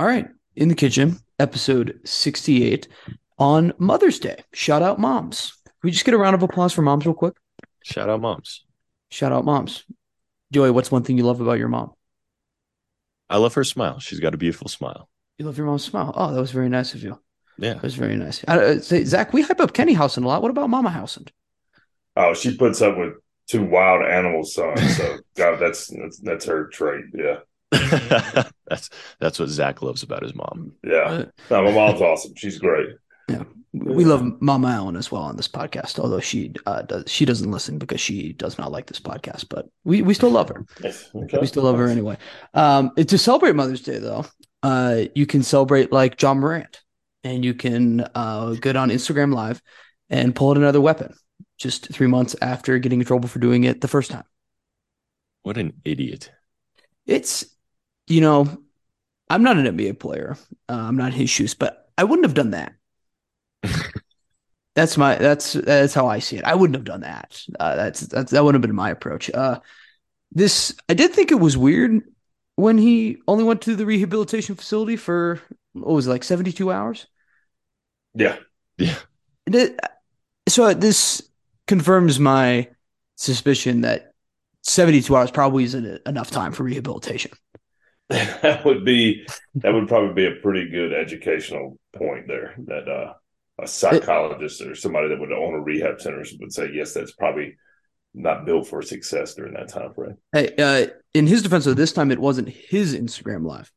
All right. In the kitchen, episode 68 on Mother's Day. Shout out moms. Can we just get a round of applause for moms real quick? Shout out moms. Shout out moms. Joey, what's one thing you love about your mom? I love her smile. She's got a beautiful smile. You love your mom's smile. Oh, that was very nice of you. Yeah. That was very nice. Uh, say, Zach, we hype up Kenny Housen a lot. What about Mama Housen? Oh, she puts up with two wild animals, son. So God, that's that's that's her trait. Yeah, that's that's what Zach loves about his mom. yeah. Uh, No, my mom's awesome. She's great. Yeah, we love Mama Allen as well on this podcast, although she uh, does she doesn't listen because she does not like this podcast, but we, we still love her. Okay. We still love her anyway. Um, to celebrate Mother's Day, though, uh, you can celebrate like Ja Morant, and you can uh, get on Instagram Live and pull out another weapon. Just three months after getting in trouble for doing it the first time. What an idiot. It's, you know, I'm not an NBA player. Uh, I'm not in his shoes, but I wouldn't have done that. that's my that's that's how I see it. I wouldn't have done that. Uh, that's that's that wouldn't have been my approach. Uh, this I did think it was weird when he only went to the rehabilitation facility for what was it, like 72 hours. Yeah, Yeah. It- so this confirms my suspicion that 72 hours probably isn't enough time for rehabilitation. that would be that would probably be a pretty good educational point there. That uh, a psychologist or somebody that would own a rehab center would say, yes, that's probably not built for success during that time frame. Hey, uh, in his defense, though, this time it wasn't his Instagram live.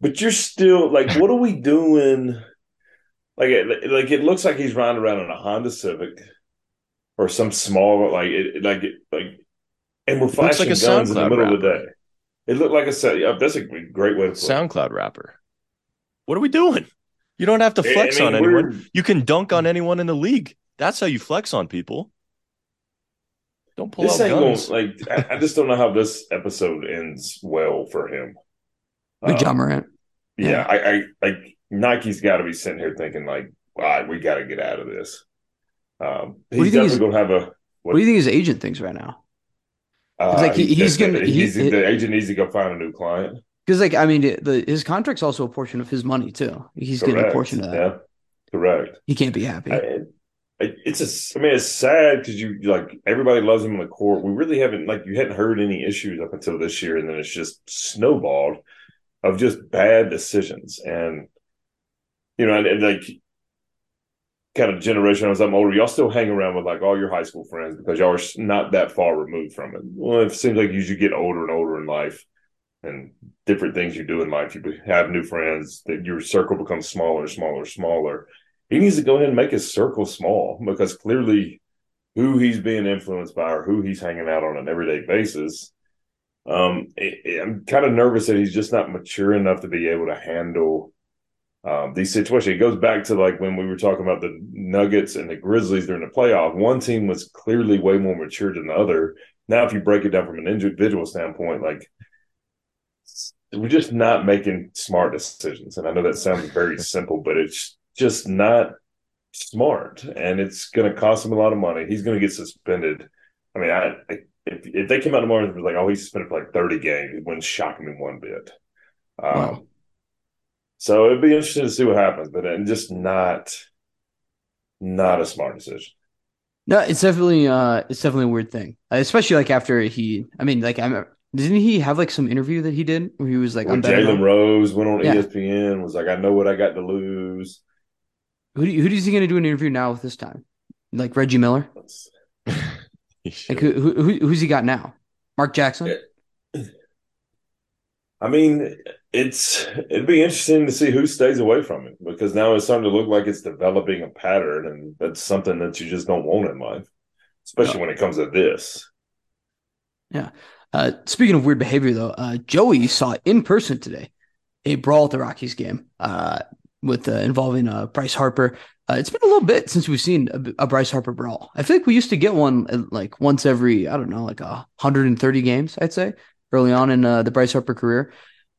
But you're still like, what are we doing? Like, it, like it looks like he's riding around in a Honda Civic or some small, like, it, like, it, like, and we're looks like flashing guns in the middle of the day. It looked like a set. Yeah, that's a great way to put it. SoundCloud rapper. What are we doing? You don't have to I- I flex mean, on we're- anyone. You can dunk on anyone in the league. That's how you flex on people. Don't pull This out ain't guns. going like I, I just don't know how this episode ends well for him. With Uh, Ja Morant. yeah, Yeah. I, I like Nike's got to be sitting here thinking like, all right, we got to get out of this. Um, do you he's think definitely he's- going to have a. What do you think his agent thinks right now? Uh, like he- he's gonna- the- he- the agent needs to go find a new client. Because, like, I mean, the, his contract's also a portion of his money too. He's getting a portion of that. Yeah, correct. He can't be happy. I, it's a, I mean, it's sad because you like everybody loves him in the court. We really haven't like you hadn't heard any issues up until this year, and then it's just snowballed of just bad decisions. And you know, and, and like kind of generation as I'm older, y'all still hang around with like all your high school friends because y'all are not that far removed from it. Well, it seems like as you get older and older in life, and different things you do in life, you have new friends. That your circle becomes smaller, smaller, smaller he needs to go ahead and make his circle small because clearly who he's being influenced by or who he's hanging out on an everyday basis. Um, I'm kind of nervous that he's just not mature enough to be able to handle um, these situations. It goes back to like when we were talking about the Nuggets and the Grizzlies during the playoff. One team was clearly way more mature than the other. Now, if you break it down from an individual standpoint, like we're just not making smart decisions. And I know that sounds very simple, but it's just not smart. And it's going to cost him a lot of money. He's going to get suspended. I mean, I, I if, if they came out tomorrow and was like, oh, he's suspended for like 30 games, it wouldn't shock me one bit. Um, Wow. So it'd be interesting to see what happens, but and just not, not a smart decision. No, it's definitely uh it's definitely a weird thing. Uh, especially like after he I mean like I'm didn't he have like some interview that he did where he was like When Jalen Rose went on Yeah. ESPN, was like, I know what I got to lose. who do you- who is he going to do an interview now with this time? Like Reggie Miller? Like who, who who- who's he got now? Mark Jackson? I mean, it's it'd be interesting to see who stays away from it because now it's starting to look like it's developing a pattern, and that's something that you just don't want in life, especially when it comes to this. Yeah. Uh, speaking of weird behavior, though, uh, Joey saw in person today a brawl at the Rockies game uh, with uh, involving uh, Bryce Harper. Uh, it's been a little bit since we've seen a, a Bryce Harper brawl. I feel like we used to get one like once every I don't know like a 130 games. I'd say early on in uh, the Bryce Harper career,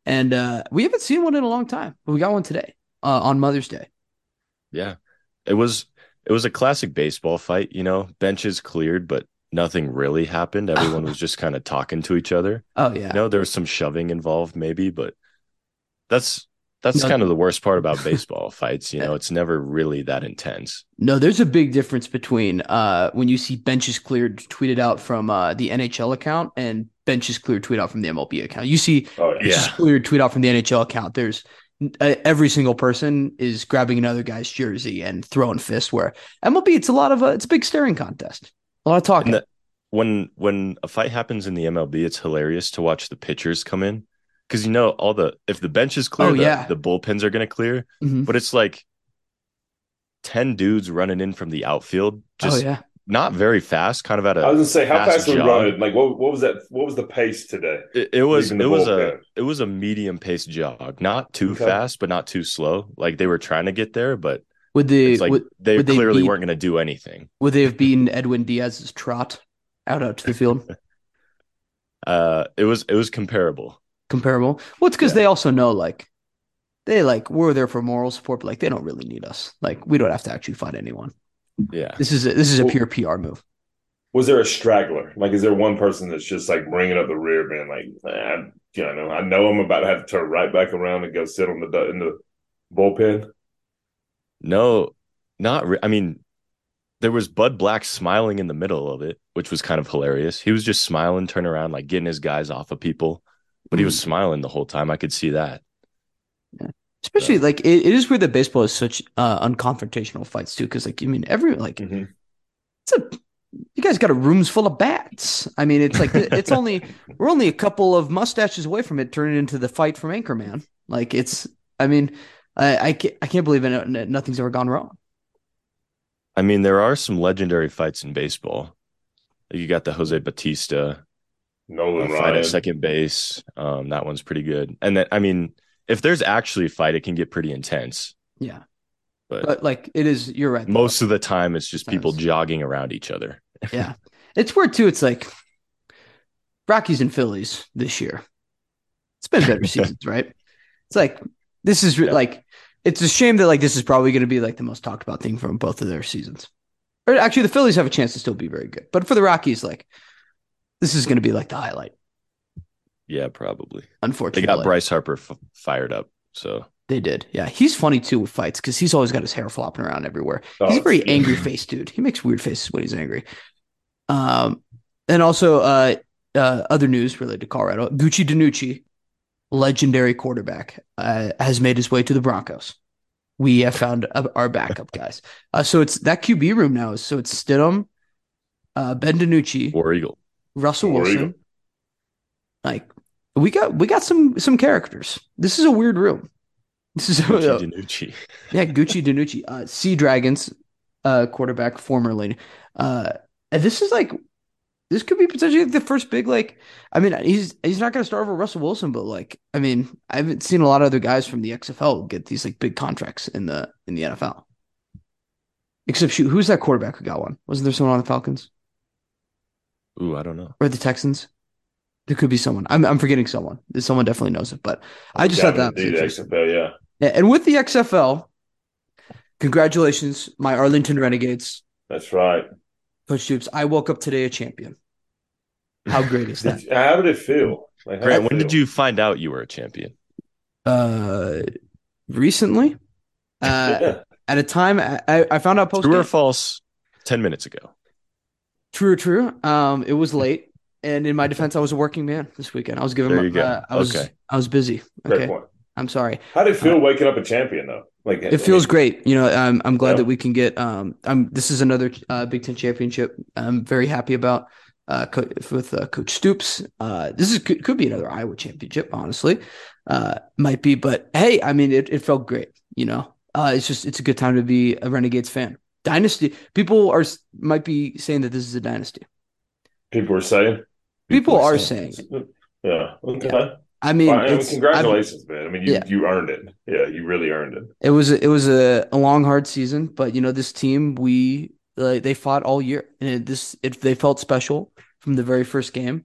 and uh, we haven't seen one in a long time. But we got one today uh, on Mother's Day. Yeah. It was it was a classic baseball fight, you know, benches cleared, but nothing really happened. Everyone was just kind of talking to each other. Oh yeah, You know, there was some shoving involved, maybe, but That's that's No. kind of the worst part about baseball fights. You know, it's never really that intense. No, there's a big difference between uh, when you see benches cleared tweeted out from uh, the NHL account and benches cleared tweet out from the MLB account. You see Oh yeah. benches cleared tweet out from the NHL account. There's uh, every single person is grabbing another guy's jersey and throwing fists. Where MLB, it's a lot of a, it's a big staring contest. A lot of talking. The, when when a fight happens in the MLB, it's hilarious to watch the pitchers come in because you know all the if the bench is clear, Oh, the, yeah. the bullpens are going to clear. Mhm. But it's like ten dudes running in from the outfield, Oh just yeah, not very fast, kind of at a I was gonna say, how fast fast were we jog. running? Like, what, what was that? What was the pace today? It, it was it the was a bullpen. it was a medium pace jog, not too Okay. fast, but not too slow. Like they were trying to get there, but would the it's like would, they would they clearly beat- weren't going to do anything. would they have beaten Edwin Diaz's trot out out to the field? Uh, it was it was comparable. Comparable. Well, it's because Yeah. they also know like they like we're there for moral support, but like they don't really need us. Like we don't have to actually fight anyone. Yeah, This is a, this is a Well- pure PR move. Was there a straggler? Like, is there one person that's just like bringing up the rear, being like, "Ah, you know, I know I'm about to have to turn right back around and go sit on the in the bullpen. no, not. Re- I mean, there was Bud Black smiling in the middle of it, which was kind of hilarious. He was just smiling, turn around, like getting his guys off of people, but he was Mm. smiling the whole time. I could see that. Especially like it, it is weird that baseball is such uh, unconfrontational fights too. Because like I mean, every like it's a you guys got a rooms full of bats. I mean, it's like it's only we're only a couple of mustaches away from it turning into the fight from Anchorman. Like it's, I mean, I I can't, I can't believe it, nothing's ever gone wrong. I mean, there are some legendary fights in baseball. You got the Jose Bautista uh, Nolan fight Ryan. at second base. Um, that one's pretty good. And then, I mean, if there's actually a fight, it can get pretty intense. Yeah, But, but like it is, you're right. though. most of the time, it's just people jogging around each other. yeah, it's weird too. It's like Rockies and Phillies this year. It's been better seasons, right? It's like this is Yeah. like it's a shame that like this is probably going to be like the most talked about thing from both of their seasons. Or actually, the Phillies have a chance to still be very good, but for the Rockies, like this is going to be like the highlight. Yeah, probably. Unfortunately, they got Bryce Harper f- fired up. So They did, yeah. He's funny too with fights because he's always got his hair flopping around everywhere. He's a Oh, very yeah. angry face dude. He makes weird faces when he's angry. Um, and also, uh, uh, other news related to Colorado: Gucci DiNucci, legendary quarterback, uh, has made his way to the Broncos. We have found uh, our backup guys. Uh, so it's that QB room now. So it's Stidham, uh, Ben DiNucci, War Eagle. Russell War Wilson. Eagle. Like we got, we got some some characters. This is a weird room. This is Gucci DiNucci. yeah, Gucci DiNucci, uh, Sea Dragons, uh, quarterback formerly. Uh, and this is like, this could be potentially the first big like. I mean, he's he's not going to start over Russell Wilson, but like, I mean, I haven't seen a lot of other guys from the XFL get these like big contracts in the in the NFL. Except shoot, who's that quarterback who got one? Wasn't there someone on the Falcons Ooh, I don't know. or the Texans? There could be someone. I'm I'm forgetting someone. Someone definitely knows it, but I just thought that. was XFL, yeah. Yeah, and with the XFL, congratulations, my Arlington Renegades. That's right. Coach Stoops, I woke up today a champion. How great is that? How did it feel? Like, Grant, when it did you find out you were a champion? Uh, recently, uh, Yeah. at a time I, I found out post True or false? 10 minutes ago. true or true. Um, it was late, and in my defense, I was a working man this weekend. I was giving. There my- you go. Uh, I was. Okay. I was busy. Great Okay, point. I'm sorry. How did it feel waking up a champion though? Like It feels great. You know, I'm I'm glad Yeah. that we can get. Um, I'm. This is another uh, Big Ten championship. I'm very happy about. Uh, co- with uh, Coach Stoops. Uh, this is could, could be another Iowa championship. Honestly, uh, might be. But hey, I mean, it, it felt great. You know, uh, it's just it's a good time to be a Renegades fan. Dynasty. People are might be saying that this is a dynasty. People are saying. People are saying it. Yeah. Okay. I mean, Fine. it's, congratulations, man. I mean, you Yeah. you earned it. Yeah, you really earned it. It was a, it was a, a long hard season, but you know this team we like they fought all year, and it, this it they felt special from the very first game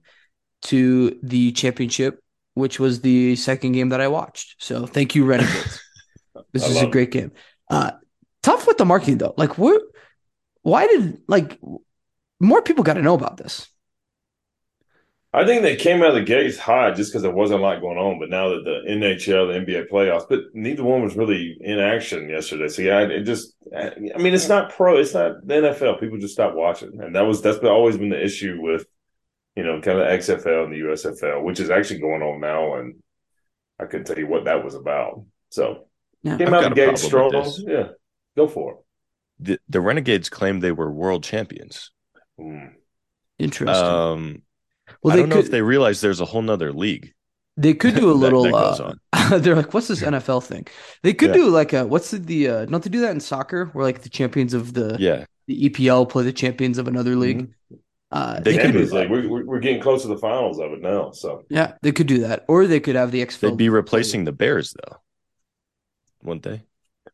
to the championship, which was the second game that I watched. So thank you, Renegades. this I is a love it. great game. Uh, tough with the marketing though. Like, what? Why did like more people got to know about this? I think they came out of the gates hot just because there wasn't a lot going on. But now that the NHL, the NBA playoffs, but neither one was really in action yesterday. So yeah, it just, I mean, it's not pro, it's not the NFL. People just stopped watching, and that was that's been, always been the issue with, you know, kind of the XFL and the USFL, which is actually going on now, and I couldn't tell you what that was about. So Yeah. came I've out got the a gates strong. Yeah, go for it. The, the Renegades claimed they were world champions. Mm. Interesting. Um, well, I they don't know could if they realize there's a whole nother league. they could do a little. that goes uh, they're like, what's this NFL thing? They could Yeah. do like a what's the, the uh, don't to do that in soccer where like the champions of the Yeah, the EPL play the champions of another league? Uh, They they, could could do Champions We're, we're we're getting close to the finals of it now. So Yeah, they could do that, or they could have the XFL. they'd be replacing the Bears though, wouldn't they?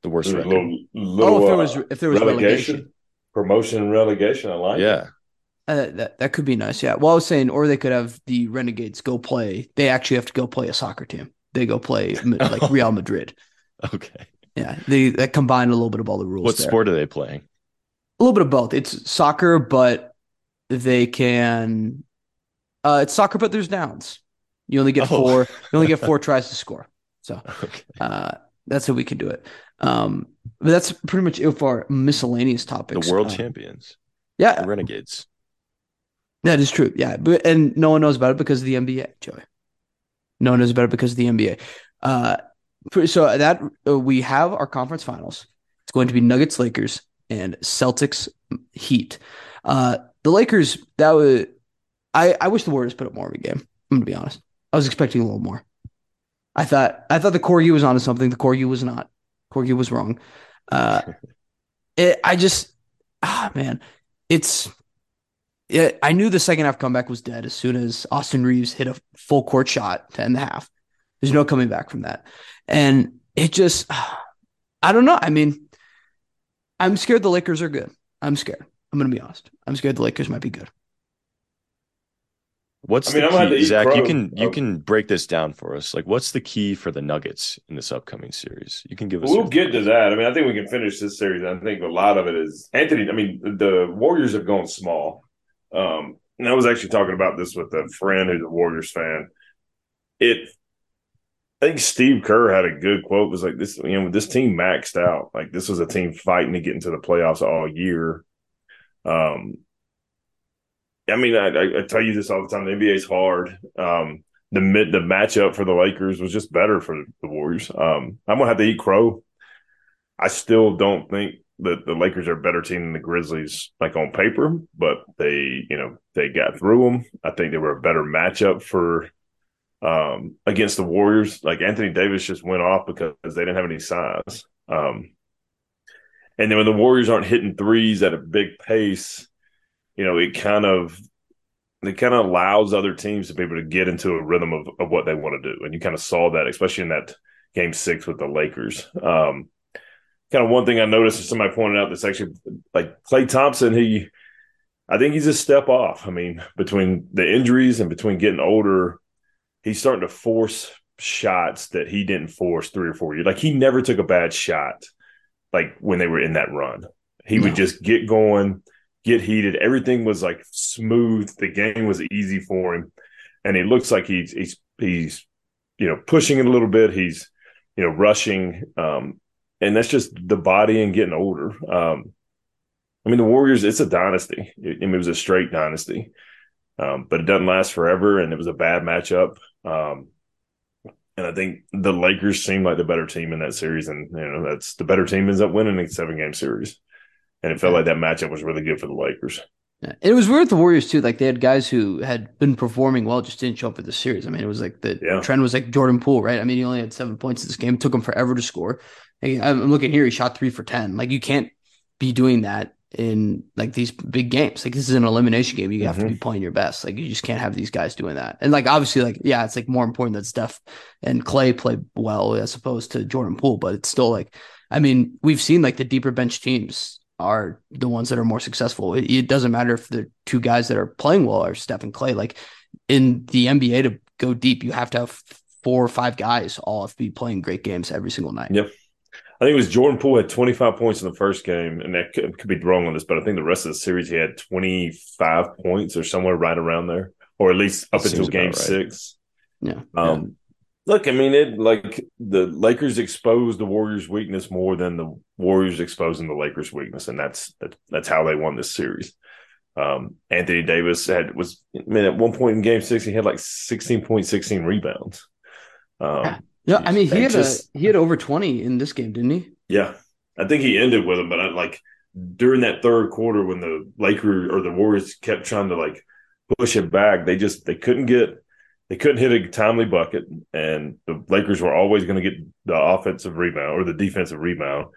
The worst a record. little, Oh, if there uh, was if there was relegation, promotion and relegation. I like. it. Uh, that that could be nice. Yeah. Well, I was saying, or they could have the Renegades go play. They actually have to go play a soccer team. They go play like Real Madrid. okay. Yeah, they that combine a little bit of all the rules. What there. sport are they playing? A little bit of both. It's soccer, but they can. Uh, it's soccer, but there's downs. You only get Oh. four. You only get four tries to score. So Okay. uh, that's how we can do it. Um, but that's pretty much it for our miscellaneous topics. The world Uh, champions, Yeah, the Renegades. That is true. Yeah, but and no one knows about it because of the NBA, Joey. No one knows about it because of the NBA. Uh, so that uh, we have our conference finals. It's going to be Nuggets, Lakers, and Celtics, Heat. Uh, the Lakers. That was. I I wish the Warriors put up more of a game. I'm gonna be honest. I was expecting a little more. I thought I thought the Corgi was onto something. The Corgi was not. Corgi was wrong. Uh, it, I just ah man, it's yeah, I knew the second half comeback was dead as soon as Austin Reaves hit a full court shot to end the half. There's no coming back from that. And it just, I don't know. I mean, I'm scared the Lakers are good. I'm scared. I'm going to be honest. I'm scared the Lakers might be good. What's I mean, the I'm gonna have to key, eat Zach? You can you Oh. can break this down for us. Like, what's the key for the Nuggets in this upcoming series? You can give us. We'll your get to that. I mean, I think we can finish this series. I think a lot of it is Anthony. I mean, the Warriors have gone small. Um, and I was actually talking about this with a friend who's a Warriors fan. It, I think Steve Kerr had a good quote. It Was like this, you know, this team maxed out. Like this was a team fighting to get into the playoffs all year. Um, I mean, I, I, tell you this all the time. The NBA is hard. Um, the mid the matchup for the Lakers was just better for the Warriors. Um, I'm gonna have to eat crow. I still don't think that the Lakers are a better team than the Grizzlies, like on paper, but they, you know, they got through them. I think they were a better matchup for um against the Warriors. Like Anthony Davis just went off because they didn't have any size. Um, and then when the Warriors aren't hitting threes at a big pace, you know, it kind of it kind of allows other teams to be able to get into a rhythm of, of what they want to do. And you kind of saw that, especially in that game six with the Lakers. Um, kind of one thing I noticed is somebody pointed out that's actually like Klay Thompson, he, I think he's a step off. I mean, between the injuries and between getting older, he's starting to force shots that he didn't force three or four years. Like he never took a bad shot, like when they were in that run. He No. would just get going, get heated. Everything was like smooth. The game was easy for him, and it looks like he's he's he's you know pushing it a little bit. He's you know rushing, um, and that's just the body and getting older. Um, I mean, the Warriors. It's a dynasty. I mean, it was a straight dynasty, um, but it doesn't last forever, and it was a bad matchup. Um, and I think the Lakers seemed like the better team in that series, and you know that's the better team ends up winning a seven game series. And it felt Yeah. like that matchup was really good for the Lakers. Yeah. It was weird with the Warriors too. Like they had guys who had been performing well, just didn't show up for the series. I mean, it was like the Yeah. trend was like Jordan Poole, right? I mean, he only had seven points in this game. It took him forever to score. I'm looking here, he shot three for ten. Like you can't be doing that in like these big games. Like this is an elimination game. You have to be mm-hmm. playing your best. Like you just can't have these guys doing that. And like obviously, like yeah, it's like more important that Steph and Clay play well as opposed to Jordan Poole, but it's still like I mean, we've seen like the deeper bench teams are the ones that are more successful. It, it doesn't matter if the two guys that are playing well are Steph and Clay. Like in the NBA to go deep, you have to have four or five guys all have to be playing great games every single night. Yep. I think it was Jordan Poole had 25 points in the first game, and that could, could be wrong on this, but I think the rest of the series he had 25 points or somewhere right around there, or at least up until game right. six. Yeah. Um, look, I mean, it like the Lakers exposed the Warriors' weakness more than the Warriors exposing the Lakers' weakness, and that's that, that's how they won this series. Um, Anthony Davis had was I mean, at one point in Game Six, he had like sixteen point sixteen rebounds. Um, Yeah, I mean he And had just- a he had over twenty in this game, didn't he? yeah, I think he ended with them, but I, like during that third quarter when the Lakers or the Warriors kept trying to like push it back, they just they couldn't get they couldn't hit a timely bucket, and the Lakers were always going to get the offensive rebound or the defensive rebound.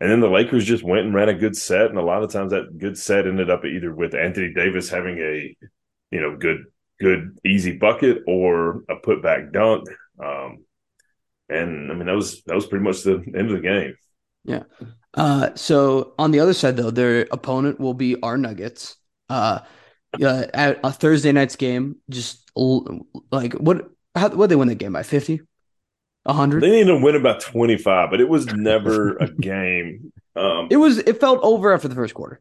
And then the Lakers just went and ran a good set, and a lot of times that good set ended up either with Anthony Davis having a, you know, good, good easy bucket or a putback dunk. Um, and I mean that was that was pretty much the end of the game. Yeah. Uh, so on the other side though, their opponent will be our Nuggets. Uh, yeah, at a Thursday night's game, just l- like what how what they win the game by fifty. 100 They needed to win about twenty five, but it was never a game. Um, It was it felt over after the first quarter.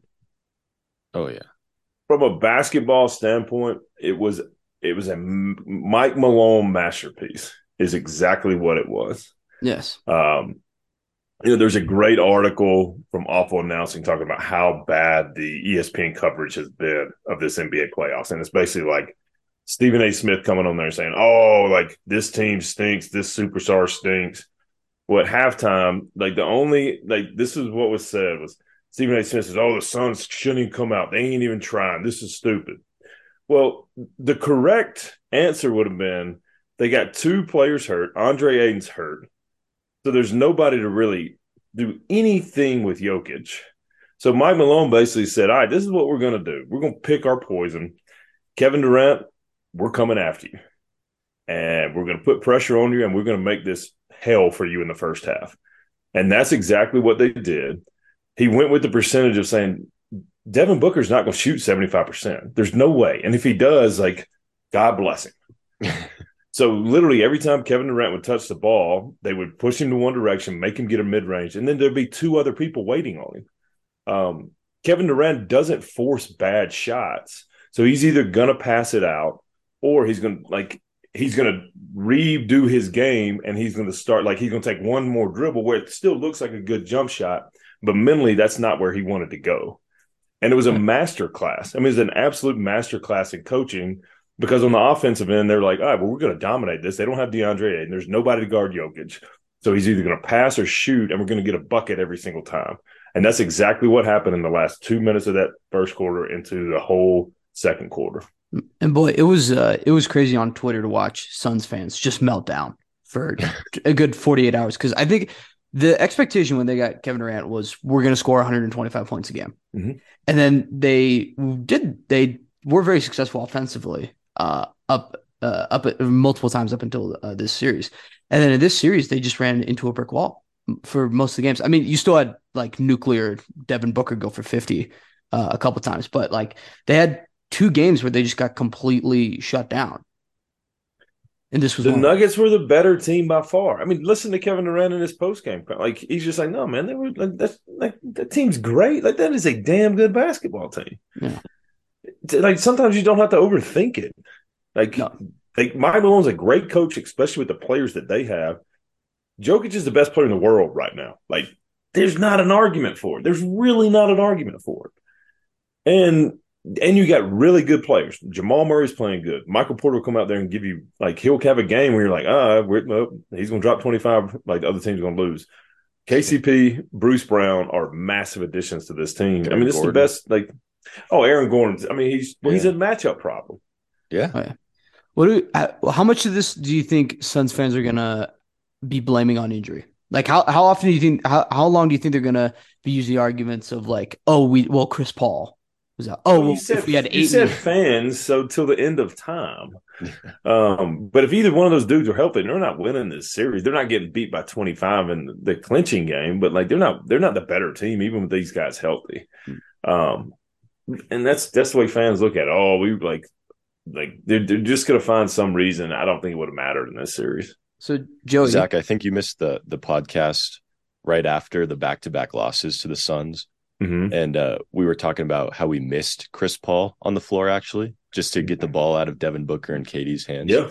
Oh yeah. from a basketball standpoint, it was it was a Mike Malone masterpiece. Is exactly what it was. Yes. Um, you know, there's a great article from Awful Announcing talking about how bad the ESPN coverage has been of this NBA playoffs, and it's basically like Stephen A. Smith coming on there saying, "Oh, like this team stinks, this superstar stinks." Well, at halftime, like the only like this is what was said was Stephen A. Smith says, "Oh, the Suns shouldn't even come out. They ain't even trying. This is stupid." Well, the correct answer would have been they got two players hurt. Andre Ayton's hurt. So there's nobody to really do anything with Jokic. So Mike Malone basically said, All right, this is what we're going to do. We're going to pick our poison. Kevin Durant, we're coming after you. And we're going to put pressure on you and we're going to make this hell for you in the first half. And that's exactly what they did. He went with the percentage of saying, Devin Booker's not going to shoot 75%. There's no way. And if he does, like, God bless him. So literally every time Kevin Durant would touch the ball, they would push him to one direction, make him get a mid range, and then there'd be two other people waiting on him. Um, Kevin Durant doesn't force bad shots, so he's either gonna pass it out or he's gonna like he's gonna redo his game and he's gonna start like he's gonna take one more dribble where it still looks like a good jump shot, but mentally that's not where he wanted to go. And it was a master class. I mean, it's an absolute master class in coaching because on the offensive end, they're like, all right, well, we're going to dominate this. They don't have DeAndre and There's nobody to guard Jokic. So he's either going to pass or shoot, and we're going to get a bucket every single time. And that's exactly what happened in the last two minutes of that first quarter into the whole second quarter. And boy, it was uh, it was crazy on Twitter to watch Suns fans just melt down for a good 48 hours because I think the expectation when they got Kevin Durant was we're going to score 125 points a game, Mhm. and then they did they were very successful offensively uh, up uh, up multiple times up until uh, this series, and then in this series they just ran into a brick wall for most of the games. I mean, you still had like nuclear Devin Booker go for 50 uh, a couple times, but like they had two games where they just got completely shut down. And this was The one. Nuggets were the better team by far. I mean, listen to Kevin Durant in his post game. Like he's just like, no, man, they were like that's like that team's great. Like that is a damn good basketball team. Yeah. Like sometimes you don't have to overthink it. Like No. like Mike Malone's a great coach, especially with the players that they have. Jokic is the best player in the world right now. Like there's not an argument for it. There's really not an argument for it. And and you got really good players. Jamal Murray's playing good. Michael Porter will come out there and give you like he'll have a game where you're like, ah, we're, nope, he's going to drop 25. Like the other team's going to lose. KCP, Bruce Brown are massive additions to this team. I mean, this Gordon. is the best. Like, oh, Aaron Gordon. I mean, he's well, he's a matchup problem. Yeah. What do uh, how much of this do you think Suns fans are gonna be blaming on injury? Like how how often do you think how how long do you think they're gonna be using arguments of like oh we well Chris Paul was out oh Well, well, if we had you eight said fans, so till the end of time. Um, but if either one of those dudes are healthy, they're not winning this series. They're not getting beat by 25 in the clinching game, but like they're not they're not the better team, even with these guys healthy. Um, and that's that's the way fans look at it. Oh, we like like they're, they're just gonna find some reason. I don't think it would have mattered in this series. so Joey Zach, I think you missed the the podcast right after the back to back losses to the Suns. Mm-hmm. And uh, we were talking about how we missed Chris Paul on the floor, actually. just to get the ball out of Devin Booker and Katie's hands. Yeah.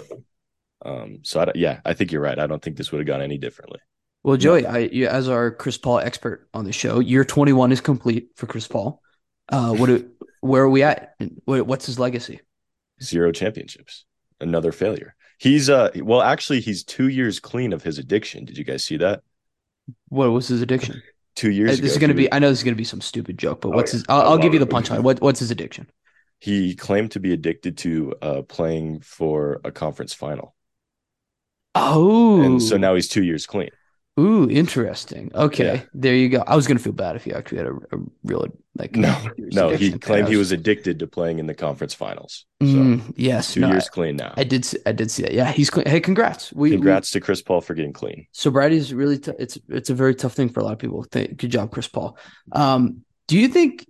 Um, so I, don't- yeah, I think you're right. I don't think this would have gone any differently. Well, Joey, I, you, as our Chris Paul expert on the show, year 21 is complete for Chris Paul. Uh, what? do- where are we at? What's his legacy? Zero championships. Another failure. He's uh well actually he's two years clean of his addiction. Did you guys see that? What was his addiction? Two Uh, years This ago. is going to be. I know this is going to be some stupid joke, but Oh, what's yeah. his? I'll, I'll give you the punchline. What, what's his addiction? he claimed to be addicted to uh playing for a conference final. Oh, And so now he's two years clean. Ooh, interesting. Okay, Yeah. there you go. I was gonna feel bad if you actually had a, a real like No, No, he claimed I he was addicted to playing in the conference finals. So Mm, yes, two no, years clean now. I, I did. See, I did see that. Yeah, he's clean. Hey, congrats. We, we- Congrats to Chris Paul for getting clean. sobriety is really t- it's it's a very tough thing for a lot of people. Th- good job, Chris Paul. Um, do you think?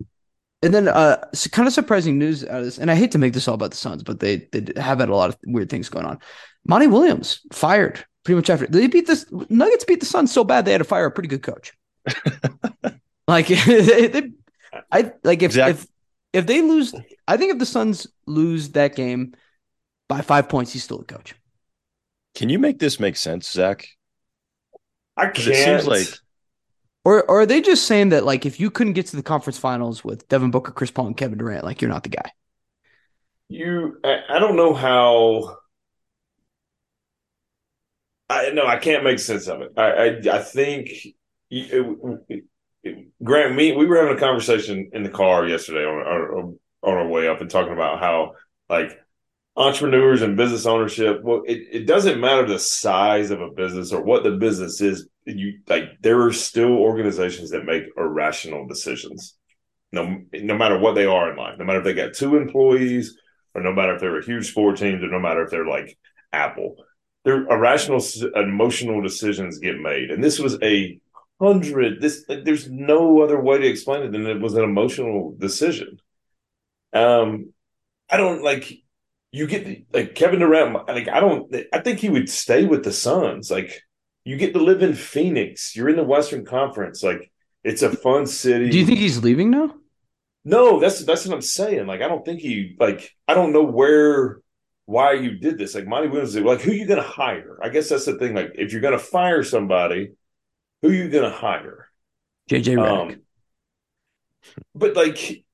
And then, uh, kind of surprising news out of this, and I hate to make this all about the Suns, but they they have had a lot of weird things going on. Monty Williams fired pretty much after they beat this Nuggets beat the Suns so bad they had to fire a pretty good coach. like they, they, I like if Zach- if if they lose, I think if the Suns lose that game by five points, he's still a coach. Can you make this make sense, Zach? I 'Cause can't. it seems like Or, or are they just saying that like if you couldn't get to the conference finals with Devin Booker, Chris Paul, and Kevin Durant, like you're not the guy? you. I, I don't know how. I no, I can't make sense of it. I I, I think. It, it, Grant, me, we were having a conversation in the car yesterday on our on our way up and talking about how like entrepreneurs and business ownership. Well, it, it doesn't matter the size of a business or what the business is. You like there are still organizations that make irrational decisions. No, no matter what they are in life, no matter if they got two employees, or no matter if they're a huge sport team, or no matter if they're like Apple, there irrational, emotional decisions get made, and this was a hundred. This there's no other way to explain it than it was an emotional decision. Um, I don't like you get like Kevin Durant. Like I don't. I think he would stay with the Suns. Like you get to live in Phoenix. You're in the Western Conference. Like it's a fun city. Do you think he's leaving now? No, that's that's what I'm saying. Like, I don't think he like I don't know where why you did this. Like Monty Williams, like who you gonna hire? I guess that's the thing. Like, if you're gonna fire somebody, who you gonna hire? JJ Redick. Um, but like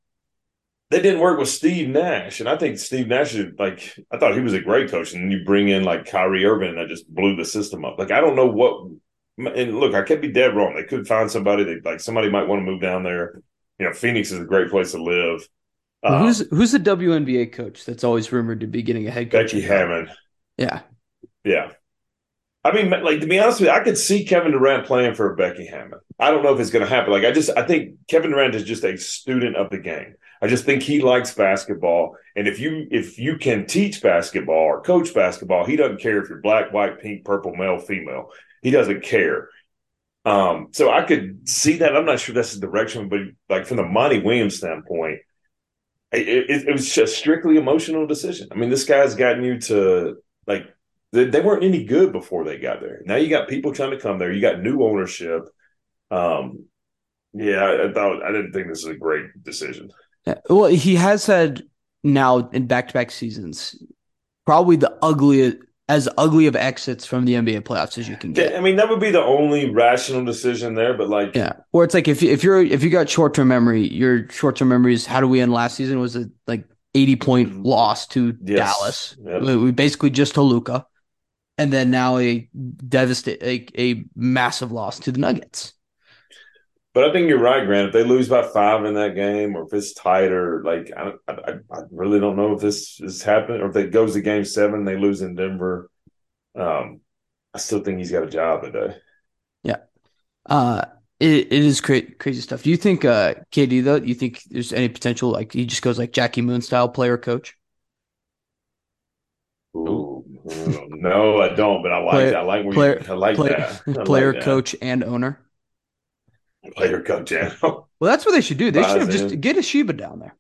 they didn't work with Steve Nash, and I think Steve Nash is like I thought he was a great coach, and then you bring in like Kyrie Irving, and that just blew the system up. Like I don't know what. And look, I could be dead wrong. They could find somebody that like somebody might want to move down there. You know, Phoenix is a great place to live. Well, Um, who's who's the WNBA coach that's always rumored to be getting a head coach? Becky Hammond? Yeah. Yeah. I mean, like to be honest with you, I could see Kevin Durant playing for Becky Hammond. I don't know if it's going to happen. Like, I just, I think Kevin Durant is just a student of the game. I just think he likes basketball, and if you if you can teach basketball or coach basketball, he doesn't care if you're black, white, pink, purple, male, female. He doesn't care. Um, so I could see that. I'm not sure that's the direction, but like from the Monty Williams standpoint, it, it, was just strictly emotional decision. I mean, this guy's gotten you to like they, they weren't any good before they got there. Now you got people trying to come there. You got new ownership. Um, yeah, I, I thought I didn't think this is a great decision. Well, he has had now in back to back seasons probably the ugliest, as ugly of exits from the NBA playoffs as you can get. I mean, that would be the only rational decision there. But like, Yeah. Or it's like if if you're if you got short term memory, your short term memory is how do we end last season was it like eighty point mm-hmm. loss to Yes. Dallas. Yep. We, we basically just to Luka, and then now a devastate a, a massive loss to the Nuggets. But I think you're right, Grant. If they lose by five in that game, or if it's tighter, like I, I, I really don't know if this is happening, or if it goes to Game Seven, they lose in Denver. Um, I still think he's got a job today. Uh, it, it is cra- crazy stuff. Do you think, uh, KD though? Do you think there's any potential like he just goes like Jackie Moon style player coach? Ooh, no, I don't. But I like Player- I like where player- you, I like player, that. I like that. coach, and owner. Player coach. Yeah, Well, that's what they should do. They should have just in. get a Sheba down there.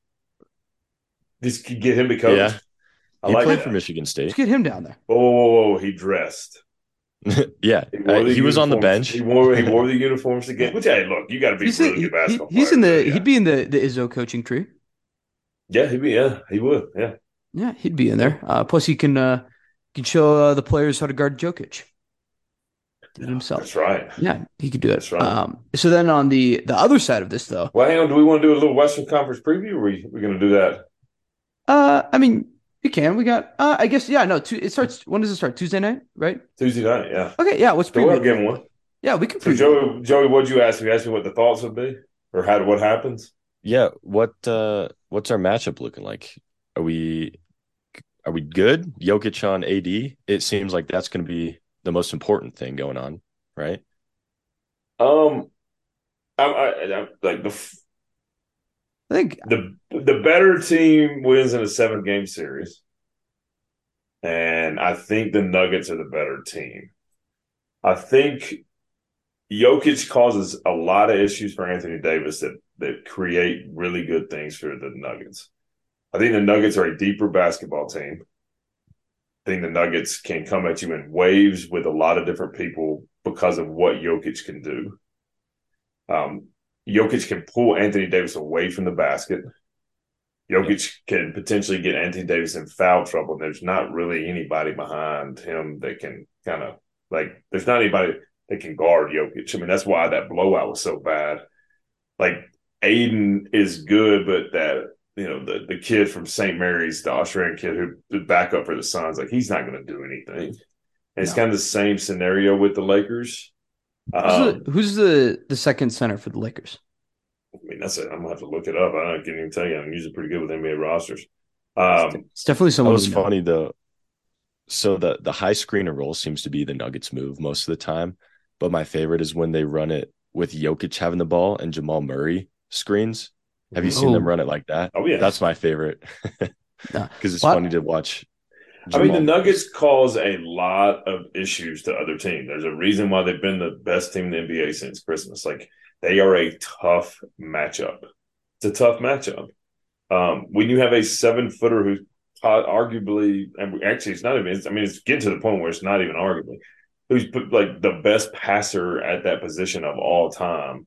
just get him to coach. Yeah. I he like played that. for Michigan State. Just get him down there. Oh, whoa, whoa, whoa! He dressed. yeah, wore uh, he was on the bench. He wore he wore the uniforms again. Which hey, look, you got to be He's, really he- good basketball. he- he's in the yeah. he'd be in the the Izzo coaching tree. yeah, he'd be yeah, he would yeah. Yeah, he'd be in there. Uh, plus, he can uh, can show uh, the players how to guard Jokic. Did it himself. That's right. Yeah, he could do it. That's right. Um, so then on the the other side of this, though, Well, hang on. Do we want to do a little Western Conference preview? Or are we we going to do that? uh, I mean, you can. We got. Uh, I guess. Yeah. No. Tu- it starts. When does it start? Tuesday night, right? Tuesday night, yeah. Okay. Yeah. Let's So we'll preview. give him one. Yeah, we can So preview. Joey, Joey, what'd you ask me? You asked me what the thoughts would be, or how what happens. Yeah, what uh what's our matchup looking like? Are we are we good? Jokic on AD? It seems like that's going to be the most important thing going on, right? Um, I, I, I like the f- I think. the the better team wins in a seven game series, and I think the Nuggets are the better team. I think Jokic causes a lot of issues for Anthony Davis that that create really good things for the Nuggets. I think the Nuggets are a deeper basketball team. I think the Nuggets can come at you in waves with a lot of different people because of what Jokic can do. Um, Jokic can pull Anthony Davis away from the basket. Jokic can potentially get Anthony Davis in foul trouble. And there's not really anybody behind him that can kind of like, there's not anybody that can guard Jokic. I mean, that's why that blowout was so bad. Like, Ayton is good, but that, you know, the, the kid from St. Mary's, the Australian kid who the backup for the Suns, like, he's not going to do anything. And it's No. kind of the same scenario with the Lakers. Who's, Um, the, who's the the second center for the Lakers? I mean, that's it. I'm gonna have to look it up. I can't even tell you. I'm usually pretty good with NBA rosters. Um, It's definitely That someone. was we know. funny though. So the the high screener roll seems to be the Nuggets move most of the time, but my favorite is when they run it with Jokic having the ball and Jamal Murray screens. Have you seen them Oh. run it like that? oh yeah, That's my favorite because it's Well, funny to watch. I mean, the Nuggets cause a lot of issues to other teams. There's a reason why they've been the best team in the NBA since Christmas. Like they are a tough matchup. It's a tough matchup. Um, when you have a seven footer who's arguably, and actually, it's not even. It's, I mean, it's getting to the point where it's not even arguably who's put, like the best passer at that position of all time.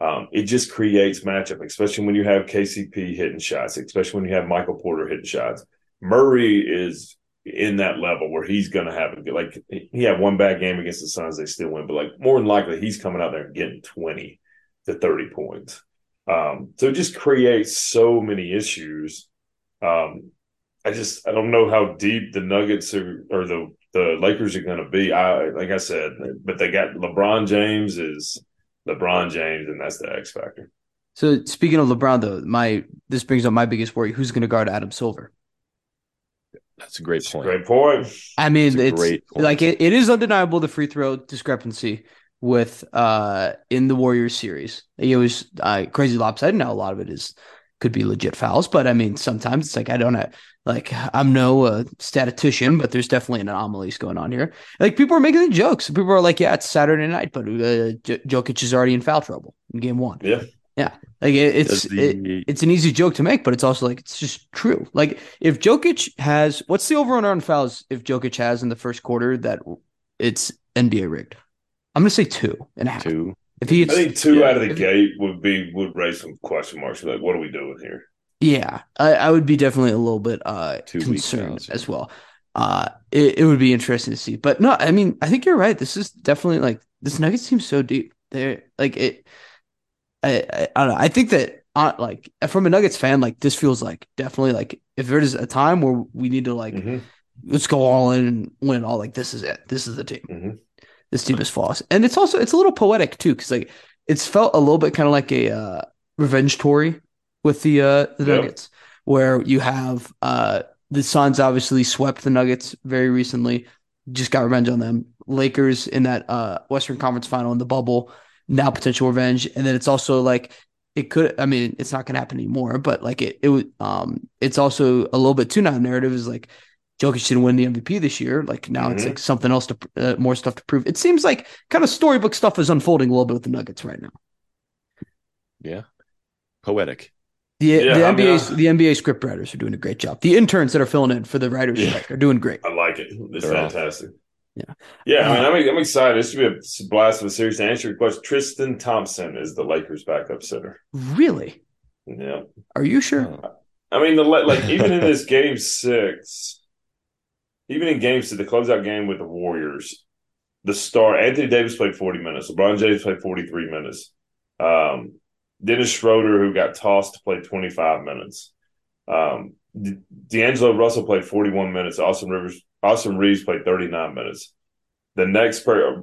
Um, it just creates matchup, especially when you have KCP hitting shots, especially when you have Michael Porter hitting shots. Murray is in that level where he's going to have a good, like he had one bad game against the Suns, they still win, but like more than likely he's coming out there and getting 20 to 30 points. Um, so it just creates so many issues. Um, I just I don't know how deep the Nuggets are or the the Lakers are going to be. I like I said, but they got LeBron James is LeBron James, and that's the X factor. So speaking of LeBron, though, my this brings up my biggest worry: who's going to guard Adam Silver? That's a great It's a point. great point. I mean, It's it's great point. like it, it is undeniable the free throw discrepancy with uh in the Warriors series. It was uh, crazy lopsided. Now a lot of it is could be legit fouls, but I mean sometimes it's like I don't know. Like I'm no uh, statistician, but there's definitely anomalies going on here. Like people are making the jokes. People are like, "Yeah, it's Saturday night, but uh, J- Jokic is already in foul trouble in game one." Yeah. yeah. Like it, it's Does it, it's an easy joke to make, but it's also like it's just true. Like if Jokic has what's the over and on fouls if Jokic has in the first quarter that it's NBA rigged? I'm gonna say two and a half. Two. If he I think two Yeah. out of the If- gate would be would raise some question marks. Like, what are we doing here? Yeah, I, I would be definitely a little bit uh Two concerned as well. Uh, it, it would be interesting to see, but no, I mean, I think you're right. This is definitely like this Nuggets team so deep. They're like it. I, I, I don't know. I think that uh, like from a Nuggets fan, like this feels like definitely like if there is a time where we need to like Mhm. let's go all in and win all. Like this is it. This is the team. Mhm. This team is flawless, and it's also it's a little poetic too because like it's felt a little bit kind of like a uh, revenge story with the uh, the Yep. Nuggets, where you have uh, the Suns obviously swept the Nuggets very recently, just got revenge on them. Lakers in that uh, Western Conference Final in the bubble, now potential revenge, and then it's also like it could. I mean, it's not going to happen anymore, but like it, it. Um, it's also a little bit too now. Narrative is like Jokic didn't win the MVP this year. Like now it's Mhm. like something else to uh, more stuff to prove. It seems like kind of storybook stuff is unfolding a little bit with the Nuggets right now. Yeah. Poetic. The Yeah, the I mean, NBA I- the NBA script writers are doing a great job. The interns that are filling in for the writers Yeah. strike are doing great. I like it. It's They're off. fantastic. Yeah. Yeah, I mean, I'm, I'm excited. This should be a blast of a series. To answer your question, Tristan Thompson is the Lakers' backup center. Really? Yeah, Are you sure? Oh, I mean, the like even in this game six, even in game six, the closeout game with the Warriors, the star Anthony Davis played forty minutes. LeBron James played forty three minutes. Um, Dennis Schroeder, who got tossed, played twenty five minutes. Um, D'Angelo Russell played forty one minutes. Austin Rivers, Austin Reaves played thirty nine minutes. The next player,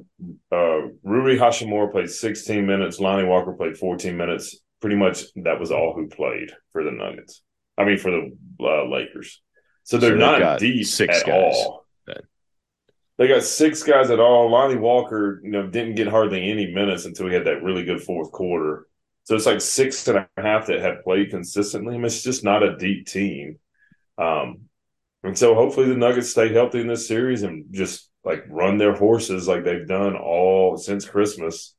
uh, Rui Hachimura played 16 minutes. Lonnie Walker played 14 minutes. Pretty much that was all who played for the Nuggets. I mean, for the uh, Lakers. So they're So not deep six at guys all. They got six guys at all. Lonnie Walker, you know, didn't get hardly any minutes until he had that really good fourth quarter. So it's like six and a half that have played consistently. I mean, it's just not a deep team. Um, and so hopefully the Nuggets stay healthy in this series and just like run their horses like they've done all since Christmas.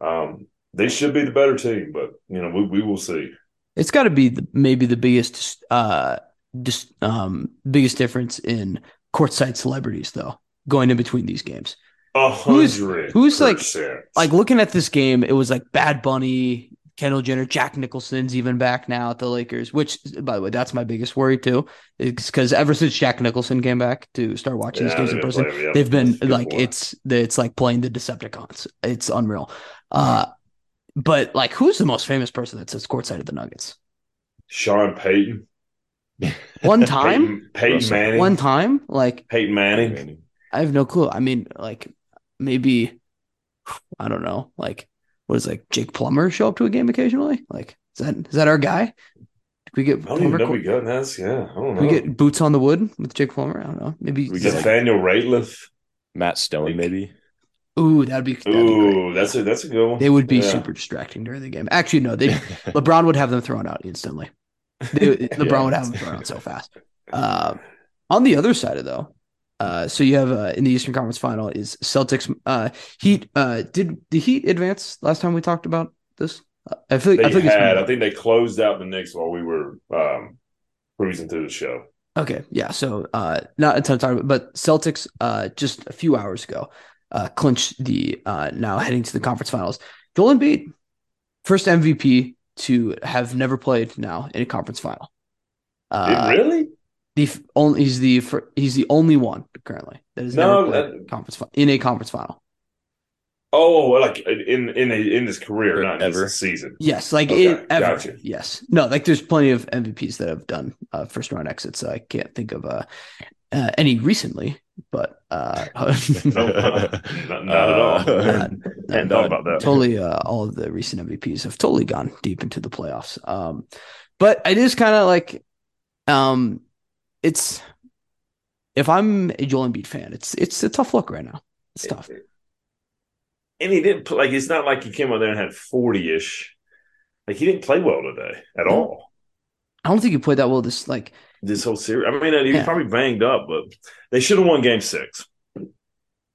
Um, they should be the better team, but you know, we, we will see. It's got to be the, maybe the biggest, uh, just um, biggest difference in courtside celebrities though, going in between these games. A Who's- hundred. who's, like- Like looking at this game, it was like Bad Bunny, Kendall Jenner, Jack Nicholson's even back now at the Lakers. Which, by the way, that's my biggest worry too. It's because ever since Jack Nicholson came back to start watching Yeah, these games in person, yeah, they've been like it's it's like playing the Decepticons. It's unreal. Uh, but like, who's the most famous person that sits courtside of the Nuggets? Sean Payton, One time, Peyton, Peyton Manning, one time, like Peyton Manning. I have no clue. I mean, like maybe I don't know. Like, what is like Jake Plummer show up to a game occasionally? Like, is that is that our guy? Did we get I don't even know co- we got that's yeah. I don't know. we get boots on the wood with Jake Plummer? I don't know. Maybe. We get, like- Nathaniel Rateliff. Matt Stone, maybe. ooh, that'd be. That'd be great. Ooh, that's a that's a good one. They would be Yeah. super distracting during the game. Actually, no. They LeBron would have them thrown out instantly. They, LeBron Yeah. would have them thrown out so fast. Uh, on the other side of though, uh, so you have uh, in the Eastern Conference Final is Celtics. Uh, Heat. Uh, did the Heat advance last time we talked about this? Uh, I feel like They I feel like had. I think they closed out the Knicks while we were um, cruising through the show. Okay, yeah. So uh not a ton of time, but Celtics uh just a few hours ago uh clinched the uh now heading to the conference finals. Joel Embiid, first MVP to have never played now in a conference final. Uh really? The f- only he's the fir- he's the only one currently that has No, never played that- conference fi- in a conference final. Oh, like in in a, in his career, Or not ever. just season. Yes, like Okay, it, ever. gotcha. Yes, no, like there's plenty of MVPs that have done uh, first round exits. I can't think of uh, uh any recently, but uh, No, not, not at all. Uh, Uh, Hadn't uh, thought about that. totally uh, all of the recent MVPs have totally gone deep into the playoffs. Um, but it is kind of like, um, it's if I'm a Joel Embiid fan, it's it's a tough look right now. It's tough. And he didn't like it's not like he came out there and had forty ish. Like he didn't play well today at No. all. I don't think he played that well. This like This whole series. I mean, he was Yeah. probably banged up, but they should have won Game Six.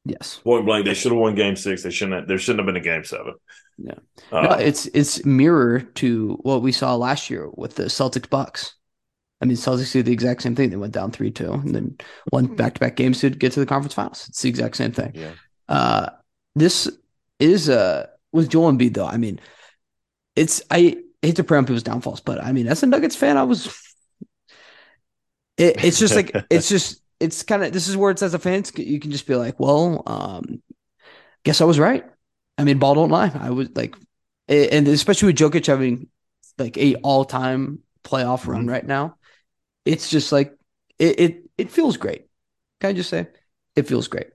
yes, Point blank, they should have won Game Six. They shouldn't. Have, there shouldn't have been a Game Seven. Yeah. Uh, no, it's it's mirror to what we saw last year with the Celtics Bucks. I mean, Celtics did the exact same thing. They went down three two and then won back to back games to get to the conference finals. It's the exact same thing. yeah. Uh, this is uh with Joel Embiid though. I mean, it's I hate to prey on people's downfalls, but I mean, as a Nuggets fan, I was. It, it's just like it's just it's kind of this is where it's as a fan you can just be like, well, um, guess I was right. I mean, ball don't lie. I was like, and especially with Jokic having like a all time playoff run Mhm. right now, it's just like it it it feels great. Can I just say it feels great?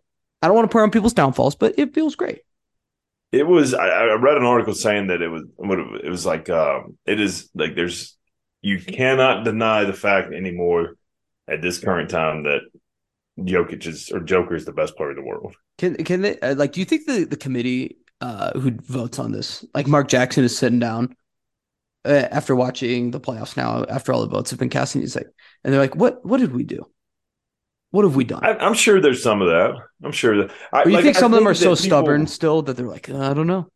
I don't want to prey on people's downfalls, but it feels great. It was. I, I read an article saying that it was. what It it was like. Um, it is like there's. You cannot deny the fact anymore at this current time that Jokic is or Joker is the best player in the world. Can can they uh, like? Do you think the the committee uh who votes on this, like Mark Jackson, is sitting down uh, after watching the playoffs now, after all the votes have been cast, and he's like, and they're like, what what did we do? What have we done? I, I'm sure there's some of that. I'm sure that. I, you like, think I some of them are so people- stubborn still that they're like, I don't know.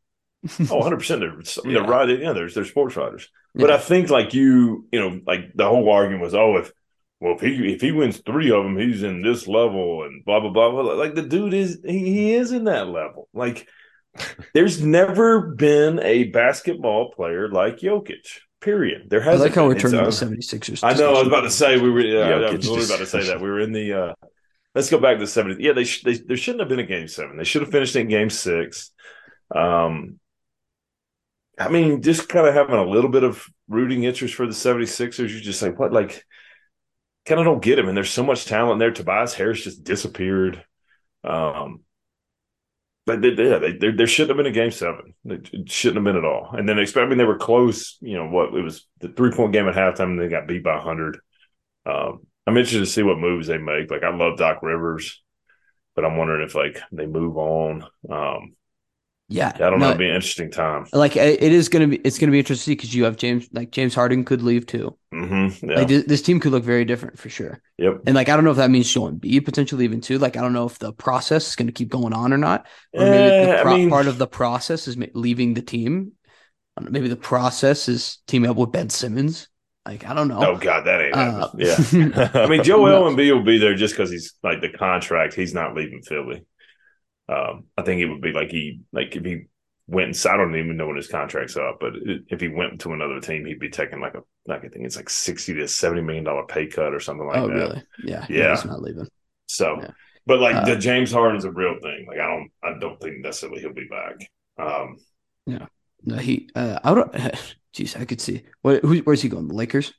Oh, 100 percent. They're Yeah. they're right. Yeah, there's they're sports writers. But Yeah. I think like you, you know, like the whole argument was, oh, if well, if he if he wins three of them, he's in this level and blah blah blah. blah. Like the dude is he, he is in that level. Like there's never been a basketball player like Jokic. Period. There hasn't. like how we're turning the It's, uh, 76ers. I know. I was about to say we were. Yeah, I was you literally about to say that we were in the. uh Let's go back to the 70. Yeah, they, sh- they there shouldn't have been a game seven. They should have finished in game six. Um, I mean, just kind of having a little bit of rooting interest for the 76ers. You're just like, what? Like, kind of don't get him. And there's so much talent there. Tobias Harris just disappeared. Um, they, yeah, they, there, there shouldn't have been a game seven. It shouldn't have been at all. And then, expect, I mean, they were close. You know what? It was the three point game at halftime, and they got beat by 100. Um, I'm interested to see what moves they make. Like, I love Doc Rivers, but I'm wondering if like they move on. Um, yeah, I don't no, be an interesting time. Like it is gonna be, it's gonna be interesting because you have James, like James Harden could leave too. Mm-hmm, Yeah. Like this, team could look very different for sure. yep. And like I don't know if that means Joel Embiid potentially leaving too. Like I don't know if the process is gonna keep going on or not, or maybe Eh, the I mean- part of the process is leaving the team. Know, Maybe the process is teaming up with Ben Simmons. Like I don't know. Oh God, that ain't Uh. Yeah. I mean, Joel Embiid will be there just because he's like the contract. He's not leaving Philly. Um, I think it would be like he like if he went. And, I don't even know when his contract's up, but it, if he went to another team, he'd be taking like a like I think it's like sixty to seventy million dollar pay cut or something like oh that. really? Yeah. Yeah. He's not leaving. So, Yeah. but like Uh, the James Harden's a real thing. Like I don't I don't think necessarily he'll be back. Um, yeah. No, he. Uh, I don't. Jeez, I could see. What? Who, where's he going? The Lakers?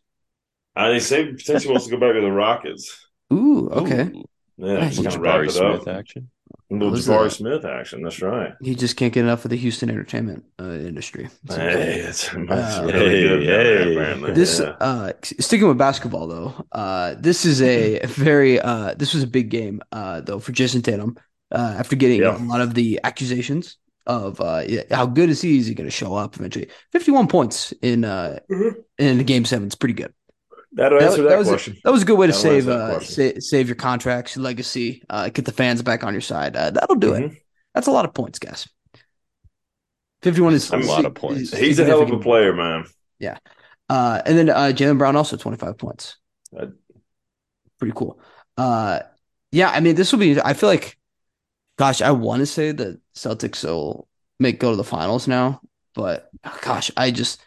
I they say potentially wants to go back to the Rockets. Ooh, okay. Ooh, Yeah, Yeah, just he's kind of wrap Jabari it Smith action. A little Jabari that- Smith action. That's right. He just can't get enough of the Houston entertainment uh, industry. It's. Hey, it's, Uh, really Hey, good. hey. apparently. This Yeah. uh sticking with basketball though, uh this is a very uh this was a big game uh though for Jayson Tatum uh after getting Yeah. a lot of the accusations of uh how good is he? Is he going to show up eventually? 51 points in uh Mhm. in game 7 is pretty good. That'll That, answer that that, was a, question. that was a good way to That'll save uh sa- save your contracts, your legacy, uh get the fans back on your side. Uh, that'll do it. Mhm. That's a lot of points, guys. 51 is That's a lot of points. is He's a hell of a player, man. Yeah, uh, and then uh, Jaylen Brown also 25 points. Pretty cool. Uh, yeah, I mean, this will be, I feel like, gosh, I want to say that Celtics will make go to the finals now, but gosh, I just,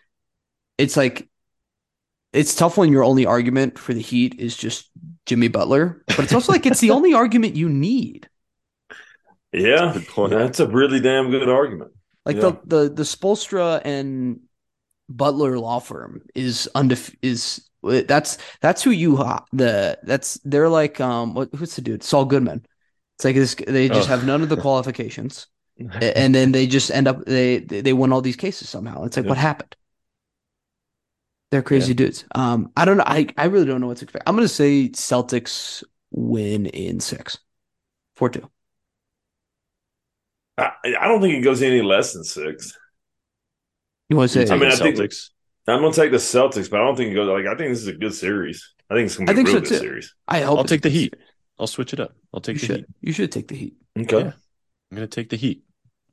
it's like, it's tough when your only argument for the Heat is just Jimmy Butler, but it's also like it's the only argument you need. Yeah, that's a really damn good argument. Like Yeah. the the the Spoelstra and Butler law firm is undef is that's that's who you ha- the that's they're like um what who's the dude Saul Goodman. It's like this they just Oh. have none of the qualifications and then they just end up they they they win all these cases somehow. It's like Yeah. what happened? They're crazy dudes. Um I don't know I I really don't know what to expect. I'm gonna say Celtics win in six. Four two. I, I don't think it goes any less than six. You want to You say I mean, I taking think- Celtics. I'm gonna take the Celtics, but I don't think it goes like I think this is a good series. I think it's gonna I be a think real so, good too. series. I hope I'll take the Heat. I'll switch it up. I'll take You the should. Heat. You should take the Heat. Okay. Yeah. I'm gonna take the Heat.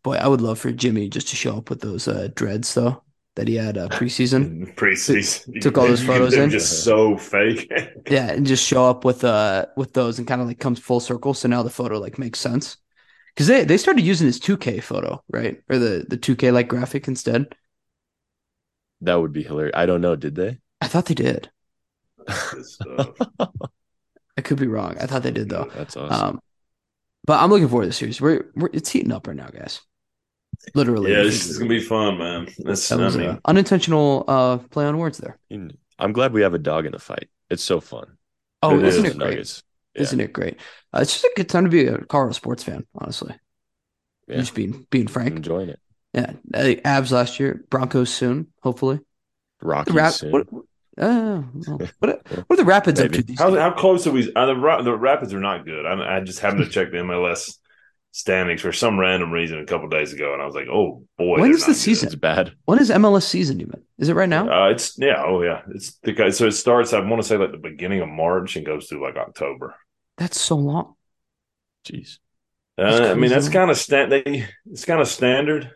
Boy, I would love for Jimmy just to show up with those uh, dreads though that he had uh, preseason. Preseason Took all those photos they're in? just so fake. yeah, and just show up with uh with those and kind of like comes full circle. So now the photo like makes sense because they they started using his 2K photo right or the the 2K like graphic instead. That would be hilarious. I don't know. Did they? I thought they did. I could be wrong. I thought they did though. That's awesome. Um, but I'm looking forward to the series. We're, we're it's heating up right now, guys. Literally. yeah, this is gonna be fun, man. That's That was I mean, uh, unintentional uh play on words there. I'm glad we have a dog in the fight. It's so fun. Oh, It isn't is it great? Nuggets. Isn't it great? Uh, it's just a good time to be a Colorado sports fan, honestly. Yeah. Just being being frank. enjoying it. Yeah, uh, Avs last year, Broncos soon, hopefully. The Rockies Rap- soon. what, uh, what, what are the Rapids up to these how how close are we? Uh, the Ra- the Rapids are not good. I, I just happened to check the MLS standings for some random reason a couple days ago, and I was like, oh boy, when is the not good. season? It's bad. When is MLS season even? Is it right now? Uh, it's yeah, oh yeah, it's the guy. So it starts. I want to say like the beginning of March and goes through like October. That's so long. Jeez. Uh, I mean, that's kind of stand. They it's kind of standard.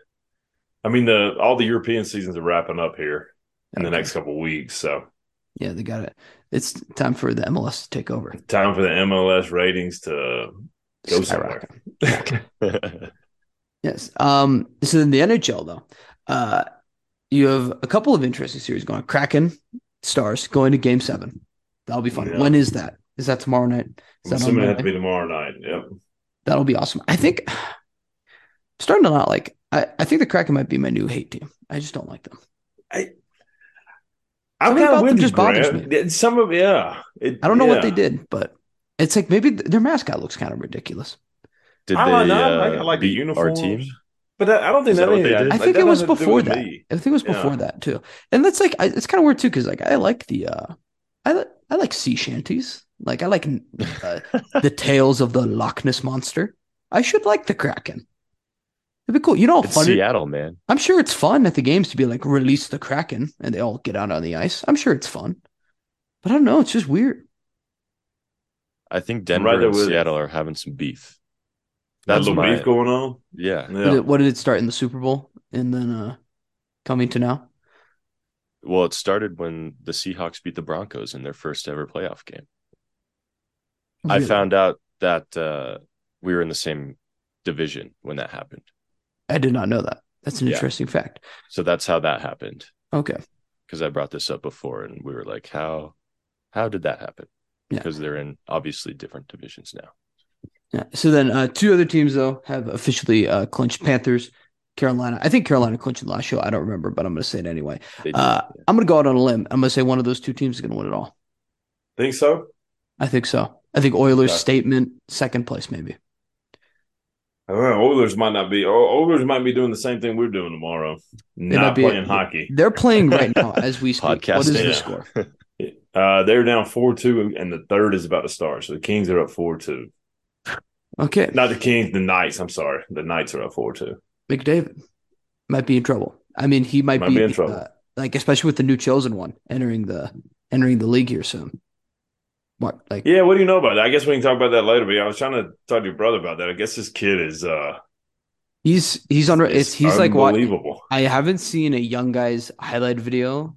I mean, the all the European seasons are wrapping up here in the next couple of weeks, so Yeah, they got it. It's time for the MLS to take over. time for the MLS ratings to go somewhere. Yes. Um. So in the NHL though, uh, you have a couple of interesting series going. Kraken Stars going to Game Seven. That'll be fun. Yeah. When is that? Is that tomorrow night? Is that assuming it has to be tomorrow night. Yep. That'll be awesome. I think I'm starting to not like. I, I think the Kraken might be my new hate team. I just don't like them. I I'm kind of with just bothers me. Some of yeah. It- I don't know what they did, but it's like maybe th- their mascot looks kind of ridiculous. Did I they don't know. Uh, I like the beat our team? But I don't think Is that, that what they did? I like, think that it was has nothing to do before that. me. I think it was Yeah. before that too. And that's like I, it's kind of weird too because like I like the uh I li- I like sea shanties. Like I like uh, the tales of the Loch Ness monster. I should like the Kraken. It'd be cool. You know, how It's fun it- Seattle, man. I'm sure it's fun at the games to be like release the Kraken and they all get out on the ice. I'm sure it's fun, but I don't know. It's just weird. I think Denver right and with you. Seattle are having some beef. That That's little my beef going on. yeah. Did Yeah. it- what did it start in the Super Bowl and then uh coming to now? Well, it started when the Seahawks beat the Broncos in their first ever playoff game. I found out that uh, we were in the same division when that happened. I did not know that. That's an Yeah. interesting fact. So that's how that happened. Okay. Because I brought this up before, and we were like, "How, how did that happen?" Yeah. Because they're in obviously different divisions now. Yeah. So then uh, two other teams though have officially uh, clinched Panthers, Carolina. I think Carolina clinched the last show. I don't remember, but I'm going to say it anyway. Did, Uh, yeah. I'm going to go out on a limb. I'm going to say one of those two teams is going to win it all. Think so? I think so. I think Oilers Okay. statement second place maybe. I. Oilers might not be. Oilers might be doing the same thing we're doing tomorrow. might Not be- playing hockey. They're playing right now as we speak. What is the Yeah. score? Uh, they're down four two, and the third is about to start. So the Kings are up four two. Okay. Not the Kings, the Knights. I'm sorry, the Knights are up four two. McDavid might be in trouble. I mean, he might, Might be in trouble. uh, like especially with the new chosen one entering the entering the league here soon. What like Yeah, what do you know about that? I guess we can talk about that later. But yeah, I was trying to talk to your brother about that. I guess this kid is uh, he's he's on it's he's like what unbelievable. I haven't seen a young guy's highlight video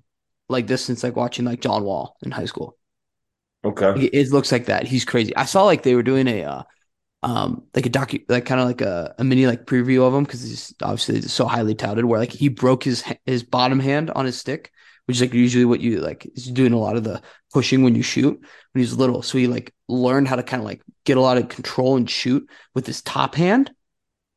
like this since like watching like John Wall in high school. Okay, It, it looks like that. He's crazy. I saw like they were doing a uh, um like a docu like kind of like a, a mini like preview of him because he's obviously so highly touted where like he broke his his bottom hand on his stick, which is like usually what you like is doing a lot of the pushing when you shoot when he's little. So he like learned how to kind of like get a lot of control and shoot with his top hand.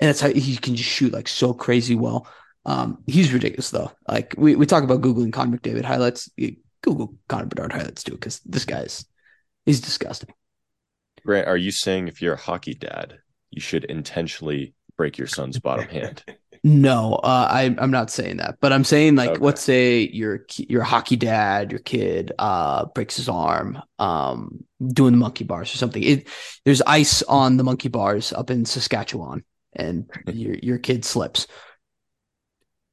And that's how he can just shoot like so crazy well. Um, he's ridiculous though. Like we, we talk about Googling Connor McDavid highlights. You Google Connor Bedard highlights too, because this guy's he's disgusting. Grant, are you saying if you're a hockey dad, you should intentionally break your son's bottom hand? No, uh, I I'm not saying that, but I'm saying like Okay. let's say your ki- your hockey dad, your kid uh breaks his arm, um, doing the monkey bars or something. It there's ice on the monkey bars up in Saskatchewan, and your your kid slips.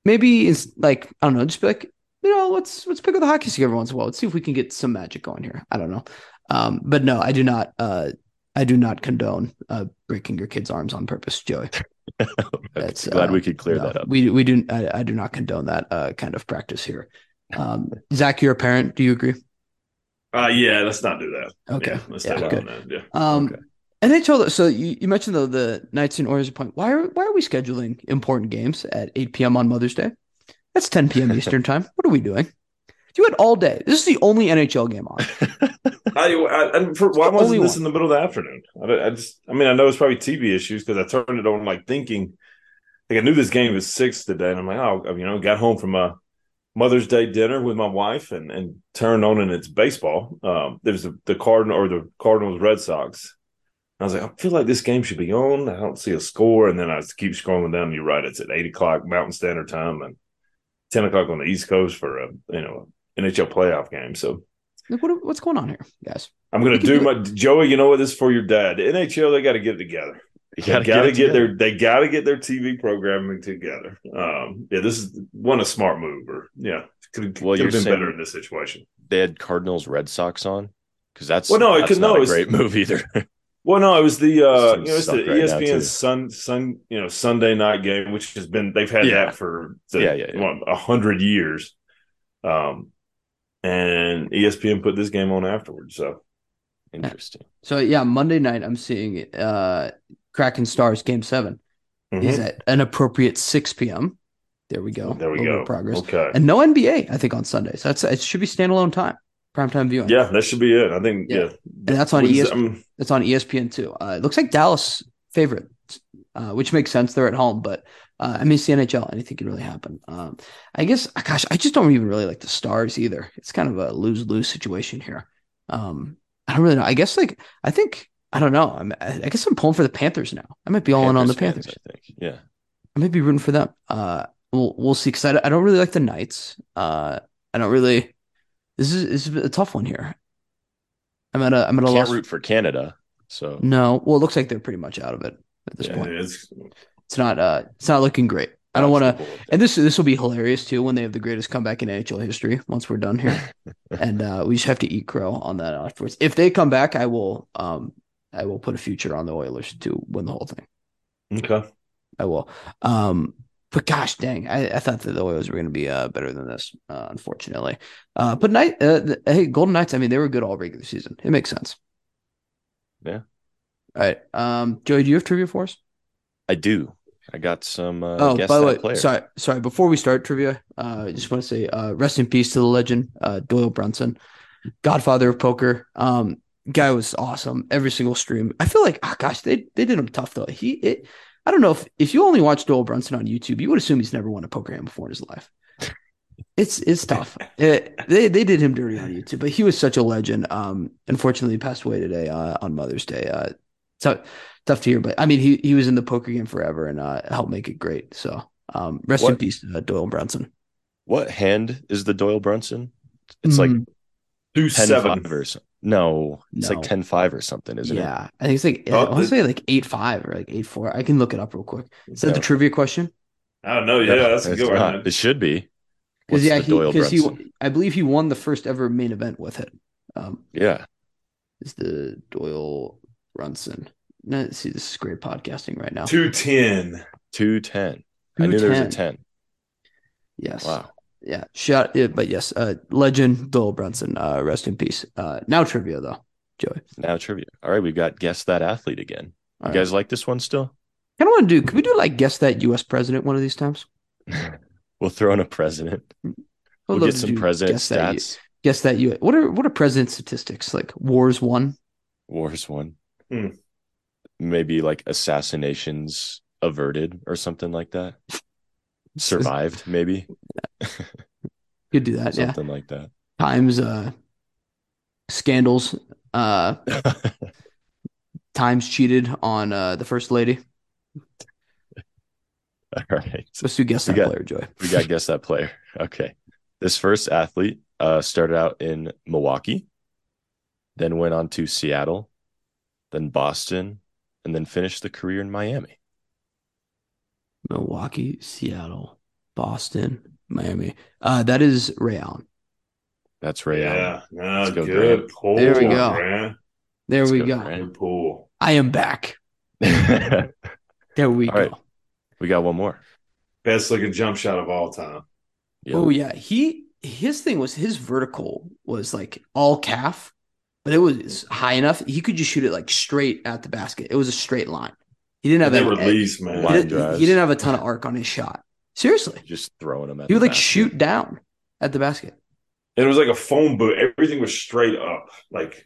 Maybe it's like I don't know, just be like you know let's let's pick up the hockey stick every once in a while. Let's see if we can get some magic going here. I don't know, um, but no, I do not. Uh, I do not condone uh breaking your kid's arms on purpose, Joey. That's, Glad uh, we could clear no, that up. We we do. I, I do not condone that uh, kind of practice here. Um, Zach, you're a parent. Do you agree? uh, yeah, let's not do that. Okay. yeah, let's Yeah, stay away good. from that. Yeah, Um, Okay. NHL. So you, you mentioned though the Knights and Oilers point. Why are why are we scheduling important games at 8 p.m. on Mother's Day? That's 10 p.m. Eastern time. What are we doing? You had all day. This is the only NHL game on. I, I, and for, why wasn't this one. in the middle of the afternoon? I, I just, I mean, I know it's probably TV issues because I turned it on like thinking, like I knew this game was six today, and I'm like, oh, you know, got home from a Mother's Day dinner with my wife, and and turned on and it's baseball. Um, there's the, the Cardinal or the Cardinals Red Sox. I was like, I feel like this game should be on. I don't see a score, and then I keep scrolling down. And you're right; it's at eight o'clock Mountain Standard Time and ten o'clock on the East Coast for a you know NHL playoff game. So Like, what what's going on here, guys? I'm gonna do do my Joey. You know what? This is for your dad. The NHL, they got to get it together. They gotta got to get, their they got to get their TV programming together. Um, yeah, this is one a smart move. Or yeah, could have Well, you're been better in this situation. They had Cardinals Red Sox on because that's Well, no, it could- not no, a it's- great move either. Well, no, it was the uh, you know it's the right ESPN. Sun Sun you know Sunday night game, which has been they've had Yeah. that for the, Yeah, yeah, yeah. a hundred years. Um, and ESPN put this game on afterwards. So Interesting. So yeah, Monday night I'm seeing uh Kraken Stars game 7 mhm. is at an appropriate 6 p.m. There we go. There we go. progress. Okay. And no NBA, I think, on Sundays. That's it. Should be standalone time, primetime viewing. yeah, that should be it. I think. Yeah. Yeah. and that's on ES. um, It's on ESPN too. Uh, it looks like Dallas favorite, uh, which makes sense. They're at home, but uh, I mean, it's the NHL. Anything can really happen. Um, I guess, gosh, I just don't even really like the Stars either. It's kind of a lose lose situation here. Um, I don't really know. I guess like I think I don't know. I'm, I guess I'm pulling for the Panthers now. I might be all in on the fans, Panthers. I think. Yeah. I might be rooting for them. Uh, we'll we'll see. Because I, I don't really like the Knights. Uh, I don't really. This is this is a tough one here. I'm at a I'm at a Can't loss. root for Canada. So No, well, it looks like they're pretty much out of it at this Yeah. point. it's, It's not uh, it's not looking great. I don't want to. And this this will be hilarious too when they have the greatest comeback in NHL history. Once we're done here, and uh, we just have to eat crow on that afterwards. If they come back, I will um I will put a future on the Oilers to win the whole thing. Okay. I will. Um, but gosh dang, I, I thought that the Oilers were going to be uh, better than this, uh, unfortunately. Uh, but night, uh, the, hey, Golden Knights. I mean, they were good all regular season. It makes sense. Yeah. All right. Um, Joey, do you have trivia for us? I do. I got some. Uh, oh, guess by the that way, player. sorry, sorry. Before we start trivia, uh, I just want to say, uh, rest in peace to the legend, uh, Doyle Brunson, Godfather of poker. Um, guy was awesome. Every single stream. I feel like, oh gosh, they they did him tough though. He, it, I don't know if if you only watch Doyle Brunson on YouTube, you would assume he's never won a poker hand before in his life. It's it's tough. It- they they did him dirty on YouTube, but he was such a legend. Um, unfortunately, he passed away today uh, on Mother's Day. Uh, so tough to hear, but I mean, he he was in the poker game forever and uh, helped make it great. So, um, rest in peace, uh, Doyle Brunson. What hand is the Doyle Brunson? It's like Mm, Two seven. 5 or something. No, it's No. like 10 5 or something, isn't it? yeah, I think it's like Oh, I want to say like eight five or like eight four. I can look it up real quick. Is that the trivia question? I don't know. Yeah, that's a good not. one. It should be. Because yeah, the he because he I believe he won the first ever main event with it. Um, Yeah. is the Doyle Brunson? No, see, this is great podcasting right now. Two ten. 210. I knew there was a 10. Yes. Wow. Yeah. Shout. Yeah, but yes, uh, legend Doyle Brunson. Uh, rest in peace. Uh, now trivia though, Joey. Now trivia. All right, we've got guess that athlete again. You All guys like this one still? kind of want to do. Can we do like guess that U.S. president one of these times? we'll throw in a president. I'd We'll get some president guess that, stats. guess that you. What are what are president statistics like? Wars won. Wars one. Hmm. Maybe like assassinations averted or something like that. Survived, maybe. Could do that. Yeah. something like that. Times. Uh, scandals. Uh, times cheated on uh the first lady. All right. Let's do guess We that got- player, Joey. We got guess that player. Okay. This first athlete uh, started out in Milwaukee, then went on to Seattle, then Boston, and then finished the career in Miami. Milwaukee, Seattle, Boston, Miami. Uh, that is Ray Allen. That's Ray yeah. Allen. No, go, good pull. There we go. Man. There Let's we go, go. Grant. Pull. I am back. There we All go. right. got one more. Best looking jump shot of all time. Yep. Oh yeah, he his thing was his vertical was like all calf, but it was high enough he could just shoot it like straight at the basket. It was a straight line. He didn't have They any release, man. He didn't, he didn't have a ton of arc on his shot. Seriously, Just throwing them at he would the like basket. shoot down at the basket. And it was like a phone boot. Everything was straight up. Like,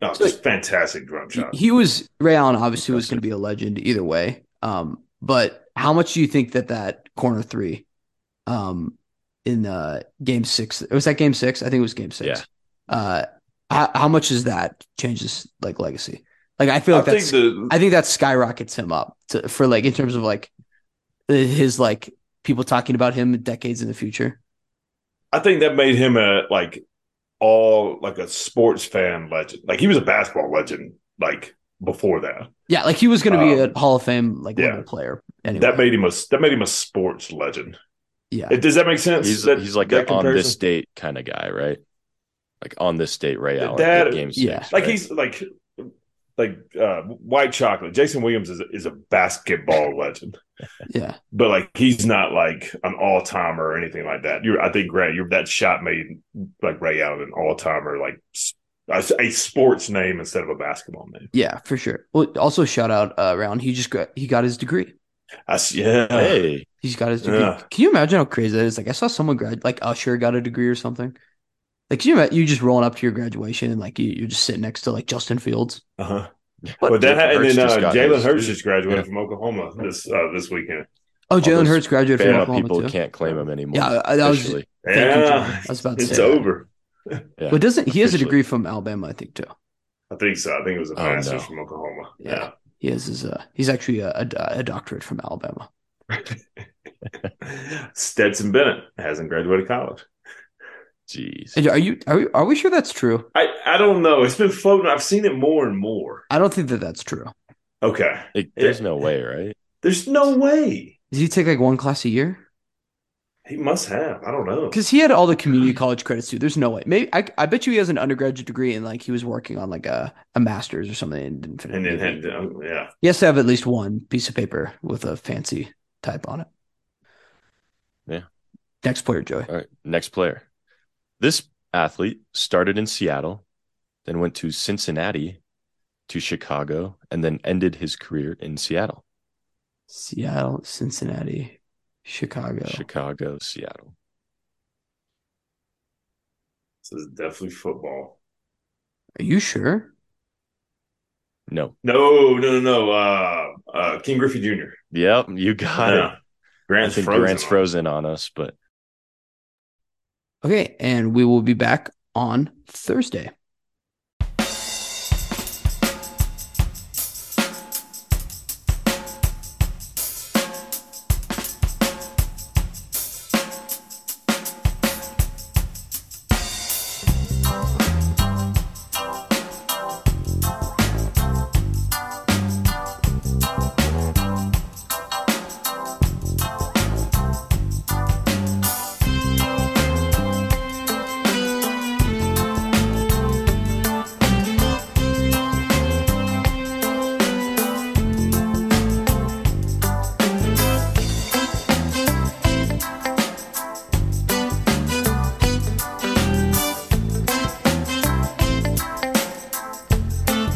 no, So, just fantastic jump shot. he was Ray Allen. Obviously, was going to be a legend either way. Um, but how much do you think that that corner three, um, in uh game six, it was that game six? I think it was game six. Uh, how, how much does that change his like legacy? Like, I feel I like think that's the I think that skyrockets him up to, for like in terms of like his like people talking about him decades in the future. I think that made him a like all like a sports fan legend. Like he was a basketball legend. Like before that, Yeah, like he was going to be Um, a Hall of Fame like yeah. player. Anyway, that made him a that made him a sports legend. yeah. Does that make sense? He's That- he's like that a on this date kind of guy, right? Like on this date, Ray Allen. That- at game six, yeah. like right? he's like like uh, white chocolate. Jason Williams is a, is a basketball legend, yeah. but like he's not like an all timer or anything like that. You're, I think Grant, you're, that shot made like Ray Allen an all timer, like a sports name instead of a basketball name. Yeah, for sure. Well, also shout out uh, around. He just got he got his degree. I s- yeah. Hey, He's got his degree. Yeah. Can you imagine how crazy that is? Like I saw someone grad, like Usher got a degree or something. Like you imagine you just rolling up to your graduation and like you you're just sitting next to like Justin Fields. Uh-huh. What? But that and then uh, Jalen his- Hurts just graduated Yeah. from Oklahoma this uh, this weekend. Oh, Jalen those Hurts graduated from Bama Oklahoma people too. can't claim him anymore. Yeah, I, I was. officially. Thank you, yeah, John. I was about to it's say over. Yeah, But doesn't he has a degree from Alabama? I think too. I think so. I think it was a Oh, master's no. from Oklahoma. Yeah. He has his. Uh, he's actually a, a, a doctorate from Alabama. Yeah. Stetson Bennett hasn't graduated college. Jeez. Are you? Are we, are we sure that's true? I, I don't know. It's been floating. I've seen it more and more. I don't think that that's true. Okay. Like, there's no way, right? There's no way. Does he take like one class a year? He must have. I don't know. Because he had all the community college credits too. There's no way. Maybe I, I bet you he has an undergraduate degree and like he was working on like a, a master's or something and didn't finish. And then it. had, um, yeah. He has to have at least one piece of paper with a fancy type on it. Yeah. Next player, Joey. All right, next player. This athlete started in Seattle, then went to Cincinnati, to Chicago, and then ended his career in Seattle. Seattle, Cincinnati, Chicago. Chicago, Seattle. This is definitely football. Are you sure? No. No, no, no, no. Uh, uh, Ken Griffey Jr. Yep, you got Yeah. it. Grant's I think frozen. Grant's frozen on us, but Okay, and we will be back on Thursday.